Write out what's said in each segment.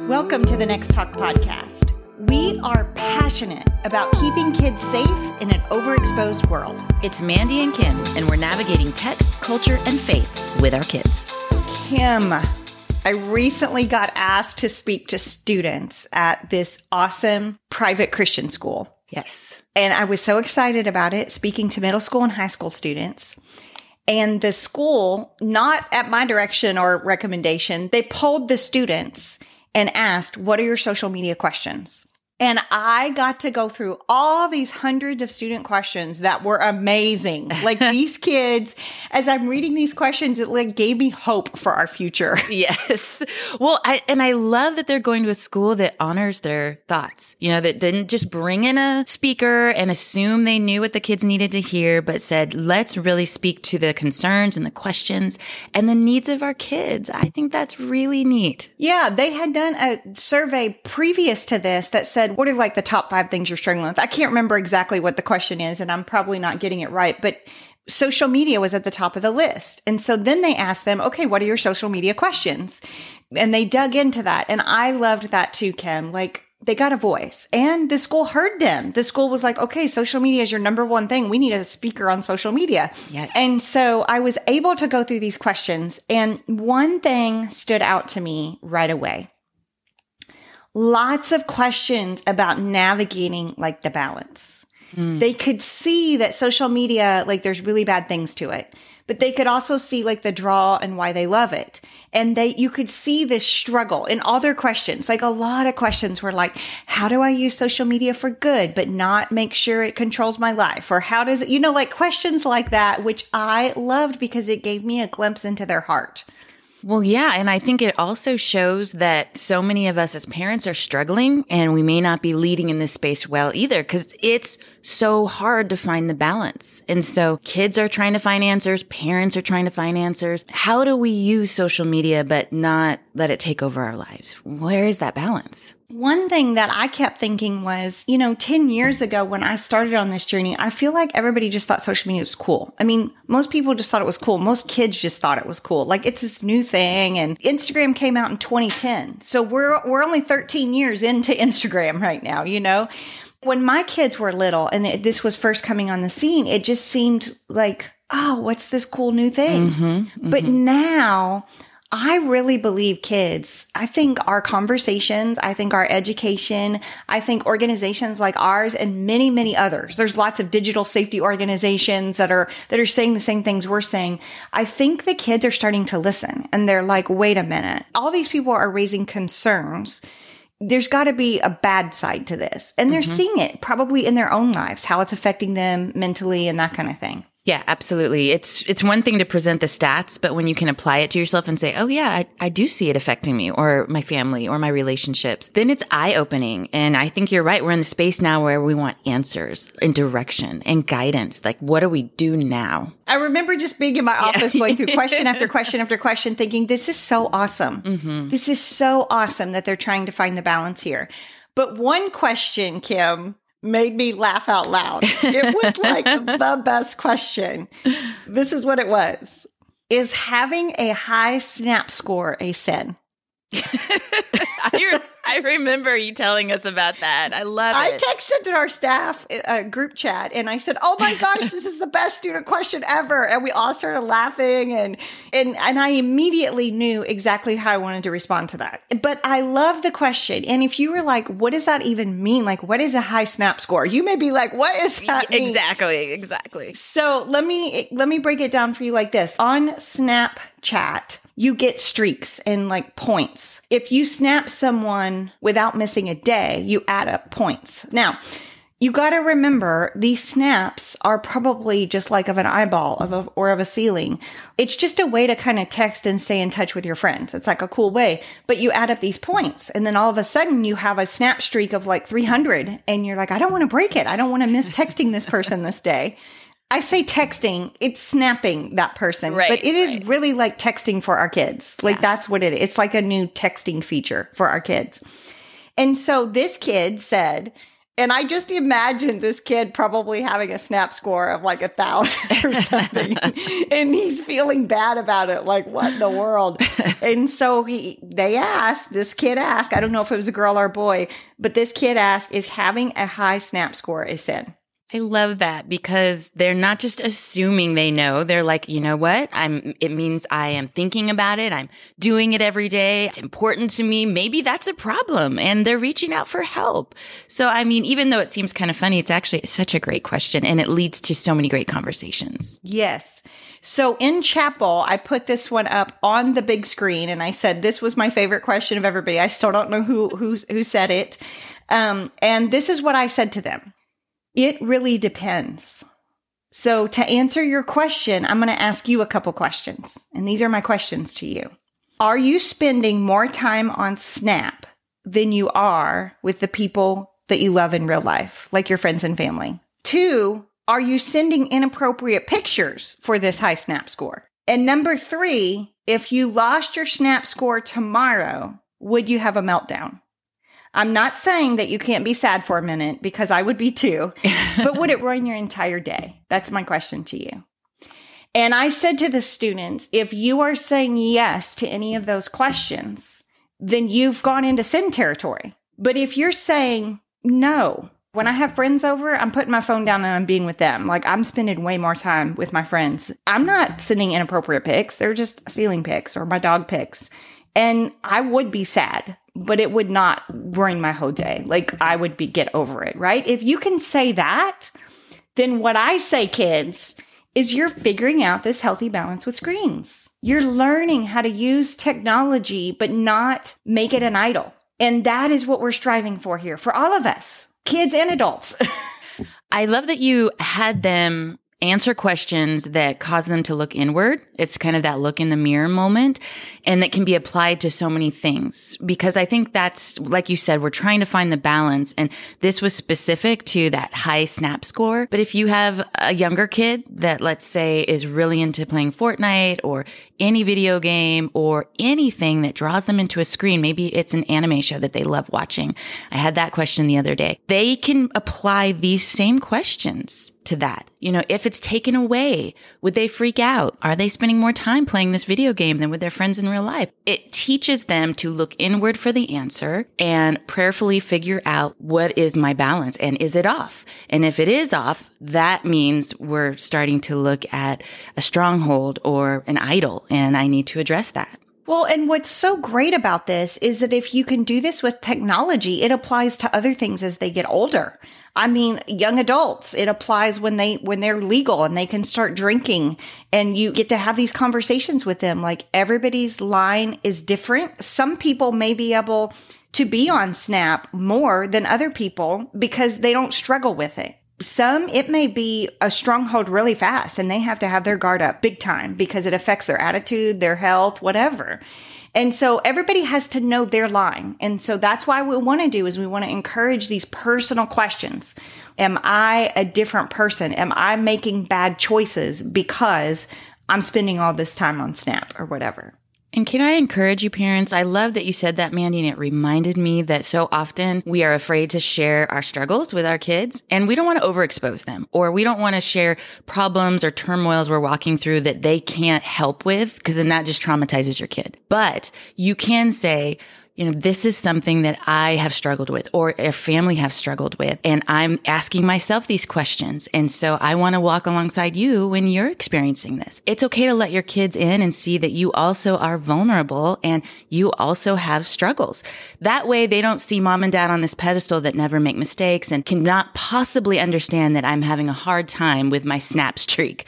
Welcome to the Next Talk podcast. We are passionate about keeping kids safe in an overexposed world. It's Mandy and Kim, and we're navigating tech, culture, and faith with our kids. Kim, I recently got asked to speak to students at this awesome private Christian school. Yes. And I was so excited about it, speaking to middle school and high school students. And the school, not at my direction or recommendation, they polled the students and asked, What are your social media questions? And I got to go through all these hundreds of student questions that were amazing. Like these kids, as I'm reading these questions, it like gave me hope for our future. Yes. Well, I, and I love that they're going to a school that honors their thoughts, you know, that didn't just bring in a speaker and assume they knew what the kids needed to hear, but said, let's really speak to the concerns and the questions and the needs of our kids. I think that's really neat. Yeah. They had done a survey previous to this that said, what are like the top five things you're struggling with? I can't remember exactly what the question is, and I'm probably not getting it right, but social media was at the top of the list. And so then they asked them, okay, what are your social media questions? And they dug into that. And I loved that too, Kim. Like, they got a voice and the school heard them. The school was like, okay, social media is your number one thing. We need a speaker on social media. Yeah. And so I was able to go through these questions. And one thing stood out to me right away lots of questions about navigating like the balance. Mm. They could see that social media, like there's really bad things to it, but they could also see like the draw and why they love it. And they, you could see this struggle in all their questions. Like a lot of questions were like, how do I use social media for good, but not make sure it controls my life? Or how does it, you know, like questions like that, which I loved because it gave me a glimpse into their heart. Well, yeah. And I think it also shows that so many of us as parents are struggling and we may not be leading in this space well either because it's so hard to find the balance. And so kids are trying to find answers. Parents are trying to find answers. How do we use social media, but not let it take over our lives? Where is that balance? One thing that I kept thinking was, you know, 10 years ago when I started on this journey, I feel like everybody just thought social media was cool. I mean, most people just thought it was cool. Most kids just thought it was cool. Like it's this new thing and Instagram came out in 2010. So we're we're only 13 years into Instagram right now, you know. When my kids were little and this was first coming on the scene, it just seemed like, oh, what's this cool new thing? Mm-hmm, mm-hmm. But now I really believe kids, I think our conversations, I think our education, I think organizations like ours and many, many others. There's lots of digital safety organizations that are, that are saying the same things we're saying. I think the kids are starting to listen and they're like, wait a minute. All these people are raising concerns there's got to be a bad side to this. And they're mm-hmm. seeing it probably in their own lives, how it's affecting them mentally and that kind of thing. Yeah, absolutely. It's it's one thing to present the stats, but when you can apply it to yourself and say, "Oh yeah, I, I do see it affecting me or my family or my relationships," then it's eye opening. And I think you're right. We're in the space now where we want answers and direction and guidance. Like, what do we do now? I remember just being in my office, yeah. going through question after question after question, thinking, "This is so awesome. Mm-hmm. This is so awesome that they're trying to find the balance here." But one question, Kim, made me laugh out loud. It was like the best question. This is what it was. Is having a high snap score a sin? I remember you telling us about that. I love I it. I texted to our staff uh, group chat and I said, "Oh my gosh, this is the best student question ever!" And we all started laughing and and and I immediately knew exactly how I wanted to respond to that. But I love the question. And if you were like, "What does that even mean? Like, what is a high snap score?" You may be like, "What is that?" Mean? Exactly, exactly. So let me let me break it down for you like this on Snapchat you get streaks and like points. If you snap someone without missing a day, you add up points. Now, you got to remember these snaps are probably just like of an eyeball of a, or of a ceiling. It's just a way to kind of text and stay in touch with your friends. It's like a cool way, but you add up these points and then all of a sudden you have a snap streak of like 300 and you're like, I don't want to break it. I don't want to miss texting this person this day. I say texting, it's snapping that person, right, but it is right. really like texting for our kids. Like yeah. that's what it is. It's like a new texting feature for our kids. And so this kid said, And I just imagined this kid probably having a snap score of like a thousand or something. and he's feeling bad about it. Like, what in the world? and so he, they asked, this kid asked, I don't know if it was a girl or a boy, but this kid asked, is having a high snap score a sin? I love that because they're not just assuming they know. They're like, you know what? I'm, it means I am thinking about it. I'm doing it every day. It's important to me. Maybe that's a problem and they're reaching out for help. So, I mean, even though it seems kind of funny, it's actually such a great question and it leads to so many great conversations. Yes. So in chapel, I put this one up on the big screen and I said, this was my favorite question of everybody. I still don't know who, who, who said it. Um, and this is what I said to them. It really depends. So, to answer your question, I'm going to ask you a couple questions. And these are my questions to you. Are you spending more time on Snap than you are with the people that you love in real life, like your friends and family? Two, are you sending inappropriate pictures for this high Snap score? And number three, if you lost your Snap score tomorrow, would you have a meltdown? I'm not saying that you can't be sad for a minute because I would be too, but would it ruin your entire day? That's my question to you. And I said to the students, if you are saying yes to any of those questions, then you've gone into sin territory. But if you're saying no, when I have friends over, I'm putting my phone down and I'm being with them. Like I'm spending way more time with my friends. I'm not sending inappropriate pics. They're just ceiling pics or my dog pics. And I would be sad but it would not ruin my whole day. Like I would be get over it, right? If you can say that, then what I say, kids, is you're figuring out this healthy balance with screens. You're learning how to use technology, but not make it an idol. And that is what we're striving for here for all of us, kids and adults. I love that you had them answer questions that cause them to look inward. It's kind of that look in the mirror moment and that can be applied to so many things because I think that's, like you said, we're trying to find the balance and this was specific to that high snap score. But if you have a younger kid that let's say is really into playing Fortnite or any video game or anything that draws them into a screen, maybe it's an anime show that they love watching. I had that question the other day. They can apply these same questions to that. You know, if it's taken away, would they freak out? Are they spending more time playing this video game than with their friends in real life? It teaches them to look inward for the answer and prayerfully figure out what is my balance and is it off? And if it is off, that means we're starting to look at a stronghold or an idol and I need to address that. Well, and what's so great about this is that if you can do this with technology, it applies to other things as they get older. I mean, young adults, it applies when they, when they're legal and they can start drinking and you get to have these conversations with them. Like everybody's line is different. Some people may be able to be on Snap more than other people because they don't struggle with it. Some, it may be a stronghold really fast and they have to have their guard up big time because it affects their attitude, their health, whatever. And so everybody has to know their line. And so that's why we want to do is we want to encourage these personal questions. Am I a different person? Am I making bad choices because I'm spending all this time on Snap or whatever? And can I encourage you, parents? I love that you said that, Mandy, and it reminded me that so often we are afraid to share our struggles with our kids and we don't want to overexpose them or we don't want to share problems or turmoils we're walking through that they can't help with because then that just traumatizes your kid. But you can say, you know, this is something that I have struggled with or a family have struggled with. And I'm asking myself these questions. And so I want to walk alongside you when you're experiencing this. It's okay to let your kids in and see that you also are vulnerable and you also have struggles. That way they don't see mom and dad on this pedestal that never make mistakes and cannot possibly understand that I'm having a hard time with my snap streak.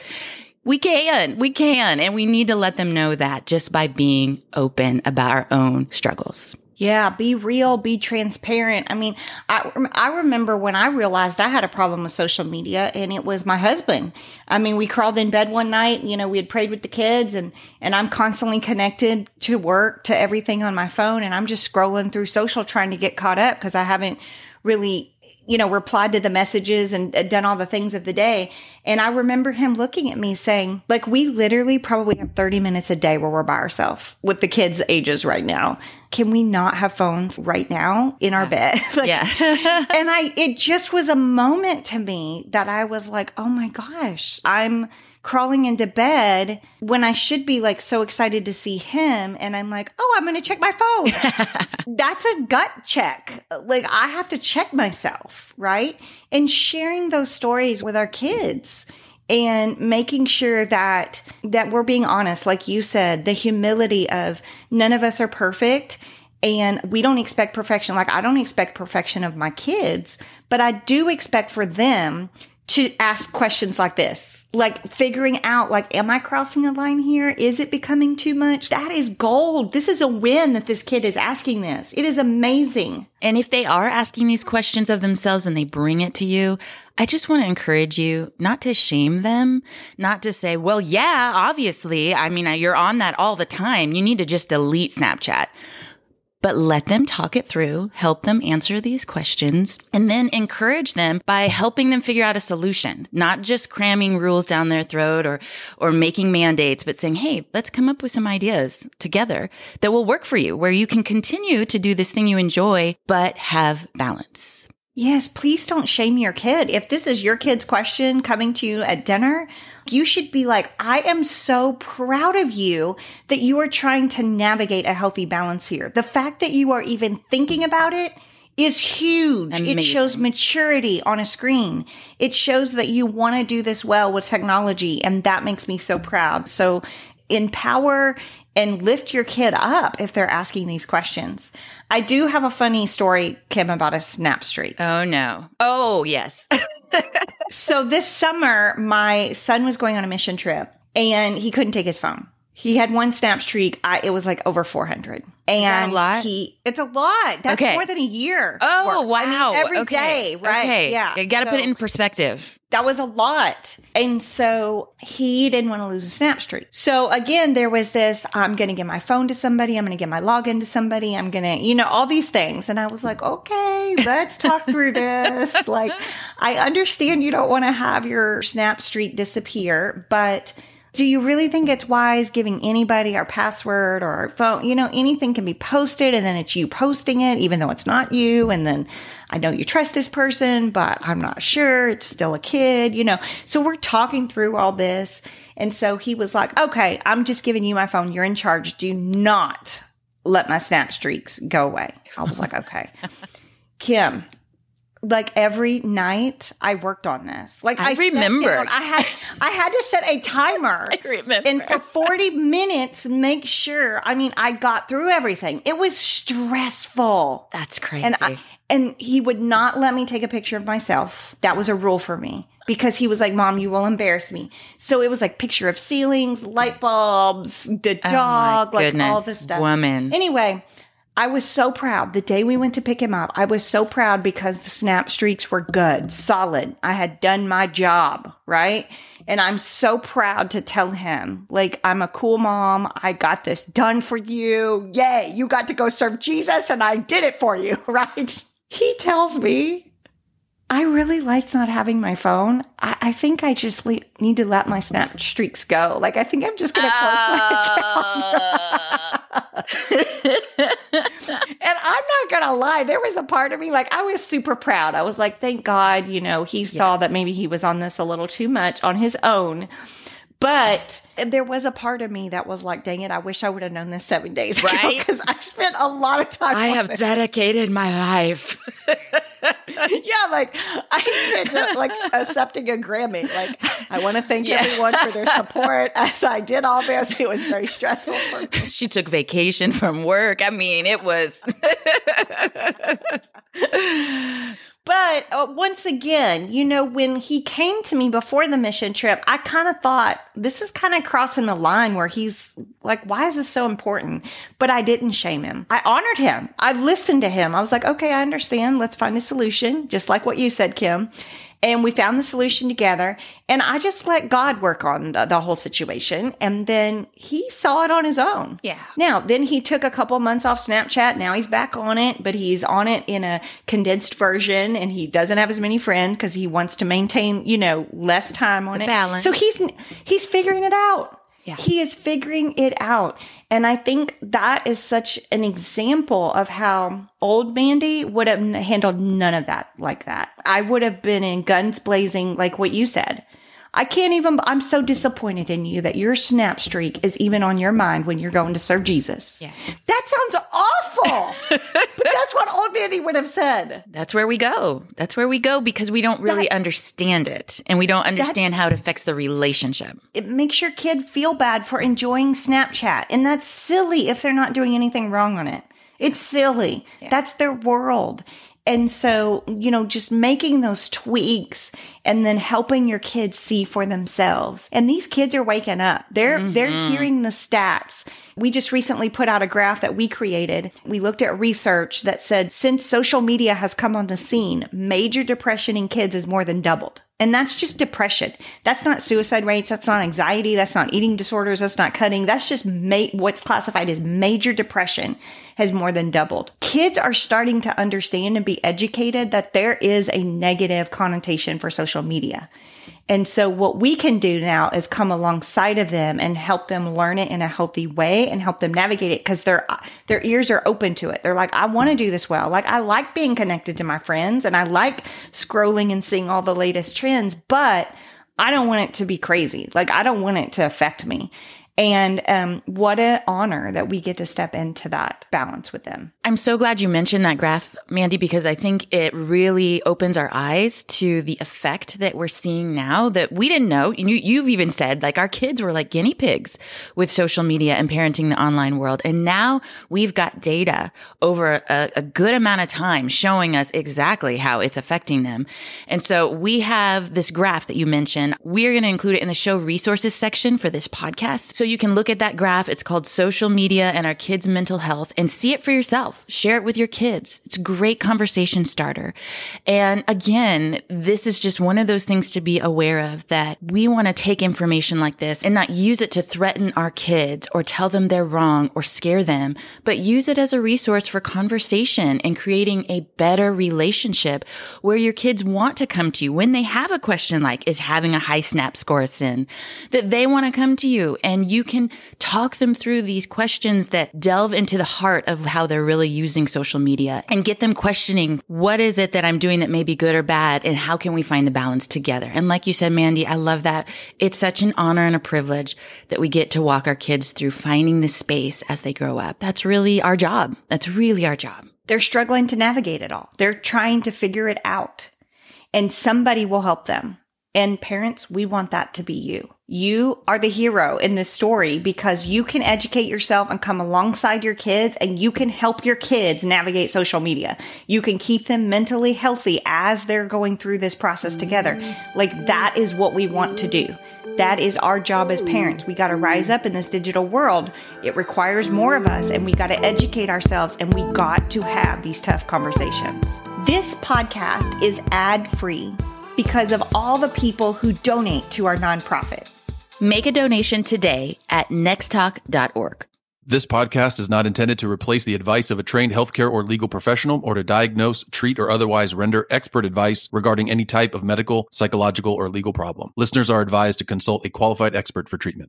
We can, we can. And we need to let them know that just by being open about our own struggles. Yeah, be real, be transparent. I mean, I I remember when I realized I had a problem with social media and it was my husband. I mean, we crawled in bed one night, you know, we had prayed with the kids and and I'm constantly connected to work, to everything on my phone and I'm just scrolling through social trying to get caught up because I haven't really you know, replied to the messages and uh, done all the things of the day. And I remember him looking at me saying, like, we literally probably have 30 minutes a day where we're by ourselves with the kids' ages right now. Can we not have phones right now in our bed? like, Yeah. and I, it just was a moment to me that I was like, oh my gosh, I'm crawling into bed when I should be like so excited to see him. And I'm like, oh, I'm going to check my phone. That's a gut check. Like I have to check myself, right? And sharing those stories with our kids and making sure that that we're being honest like you said the humility of none of us are perfect and we don't expect perfection like i don't expect perfection of my kids but i do expect for them to ask questions like this like figuring out like am i crossing a line here is it becoming too much that is gold this is a win that this kid is asking this it is amazing And if they are asking these questions of themselves and they bring it to you, I just want to encourage you not to shame them, not to say, well, yeah, obviously. I mean, you're on that all the time. You need to just delete Snapchat. But let them talk it through, help them answer these questions, and then encourage them by helping them figure out a solution, not just cramming rules down their throat or, or making mandates, but saying, Hey, let's come up with some ideas together that will work for you, where you can continue to do this thing you enjoy, but have balance. Yes, please don't shame your kid. If this is your kid's question coming to you at dinner, you should be like, I am so proud of you that you are trying to navigate a healthy balance here. The fact that you are even thinking about it is huge. It shows maturity on a screen. It shows that you want to do this well with technology. And that makes me so proud. So empower and lift your kid up if they're asking these questions. I do have a funny story, Kim, about a snap streak. Oh no. Oh yes. So this summer, my son was going on a mission trip and he couldn't take his phone. He had one snap streak. I, it was like over 400. And that a lot? he, it's a lot. That's Okay. more than a year. Oh worth. wow. I mean, every okay. day, right? Okay. Yeah. You got to put it in perspective. That was a lot. And so he didn't want to lose a snap streak. So again, there was this, I'm going to give my phone to somebody. I'm going to give my login to somebody. I'm going to, you know, all these things. And I was like, okay, let's talk through this. Like, I understand you don't want to have your snap streak disappear, but do you really think it's wise giving anybody our password or our phone? You know, anything can be posted and then it's you posting it, even though it's not you. And then I know you trust this person, but I'm not sure. It's still a kid, you know. So we're talking through all this. And so he was like, okay, I'm just giving you my phone. You're in charge. Do not let my snap streaks go away. I was like, okay. Kim, like every night I worked on this. Like I I, remember. I had I had to set a timer. I remember. And for 40 minutes, make sure. I mean, I got through everything. It was stressful. That's crazy. And I, and he would not let me take a picture of myself. That was a rule for me because he was like, "Mom, you will embarrass me." So it was like picture of ceilings, light bulbs, the Oh, dog, like all this stuff. woman. Anyway, I was so proud. The day we went to pick him up, I was so proud because the snap streaks were good, solid. I had done my job, right? And I'm so proud to tell him, like, I'm a cool mom. I got this done for you. Yay, you got to go serve Jesus and I did it for you, right? He tells me, I really liked not having my phone. I, I think I just le- need to let my snap streaks go. Like, I think I'm just going to close my account. And I'm not going to lie, there was a part of me, like, I was super proud. I was like, thank God, you know, he saw that maybe he was on this a little too much on his own. But there was a part of me that was like, dang it, I wish I would have known this seven days ago. Right? Because I spent a lot of time. I have this. dedicated my life. yeah, like I ended up like accepting a Grammy. Like I want to thank Yeah. everyone for their support as I did all this. It was very stressful for me. she took vacation from work. I mean, it was. But uh, once again, you know, when he came to me before the mission trip, I kind of thought this is kind of crossing the line where he's like, why is this so important? But I didn't shame him. I honored him. I listened to him. I was like, okay, I understand. Let's find a solution, just like what you said, Kim. And we found the solution together. And I just let God work on the, the whole situation. And then he saw it on his own. Yeah. Now, then he took a couple months off Snapchat. Now he's back on it, but he's on it in a condensed version and he doesn't have as many friends because he wants to maintain, you know, less time on The it. balance. So he's, he's figuring it out. Yeah. He is figuring it out. And I think that is such an example of how old Mandy would have handled none of that like that. I would have been in guns blazing, like what you said. I can't even, I'm so disappointed in you that your snap streak is even on your mind when you're going to serve Jesus. Yes. That sounds awful. but that's what old Mandy would have said. That's where we go. That's where we go because we don't really That- understand it and we don't understand how it affects the relationship. It makes your kid feel bad for enjoying Snapchat. And that's silly if they're not doing anything wrong on it. It's silly. That's their world. And so, you know, just making those tweaks and then helping your kids see for themselves. And these kids are waking up. They're they're mm-hmm. hearing the stats. We just recently put out a graph that we created. We looked at research that said since social media has come on the scene, major depression in kids has more than doubled. And that's just depression. That's not suicide rates. That's not anxiety. That's not eating disorders. That's not cutting. That's just ma- what's classified as major depression has more than doubled. Kids are starting to understand and be educated that there is a negative connotation for social media. And so what we can do now is come alongside of them and help them learn it in a healthy way and help them navigate it because their their ears are open to it. They're like, I want to do this well. Like I like being connected to my friends and I like scrolling and seeing all the latest trends, but I don't want it to be crazy. Like I don't want it to affect me. And um, what an honor that we get to step into that balance with them. I'm so glad you mentioned that graph, Mandy, because I think it really opens our eyes to the effect that we're seeing now that we didn't know. You, you've even said like our kids were like guinea pigs with social media and parenting the online world. And now we've got data over a, a good amount of time showing us exactly how it's affecting them. And so we have this graph that you mentioned. We're going to include it in the show resources section for this podcast. So you can look at that graph. It's called social media and our kids' mental health and see it for yourself. Share it with your kids. It's a great conversation starter. And again, this is just one of those things to be aware of that we want to take information like this and not use it to threaten our kids or tell them they're wrong or scare them, but use it as a resource for conversation and creating a better relationship where your kids want to come to you when they have a question like, is having a high snap score a sin? That they want to come to you and you can talk them through these questions that delve into the heart of how they're really using social media and get them questioning what is it that I'm doing that may be good or bad and how can we find the balance together? And like you said, Mandy, I love that. It's such an honor and a privilege that we get to walk our kids through finding the space as they grow up. That's really our job. That's really our job. They're struggling to navigate it all. They're trying to figure it out, and somebody will help them. And parents, we want that to be you. You are the hero in this story because you can educate yourself and come alongside your kids and you can help your kids navigate social media. You can keep them mentally healthy as they're going through this process together. Like that is what we want to do. That is our job as parents. We got to rise up in this digital world. It requires more of us and we got to educate ourselves and we got to have these tough conversations. This podcast is ad free because of all the people who donate to our nonprofit. Make a donation today at nexttalk.org. This podcast is not intended to replace the advice of a trained healthcare or legal professional or to diagnose, treat, or otherwise render expert advice regarding any type of medical, psychological, or legal problem. Listeners are advised to consult a qualified expert for treatment.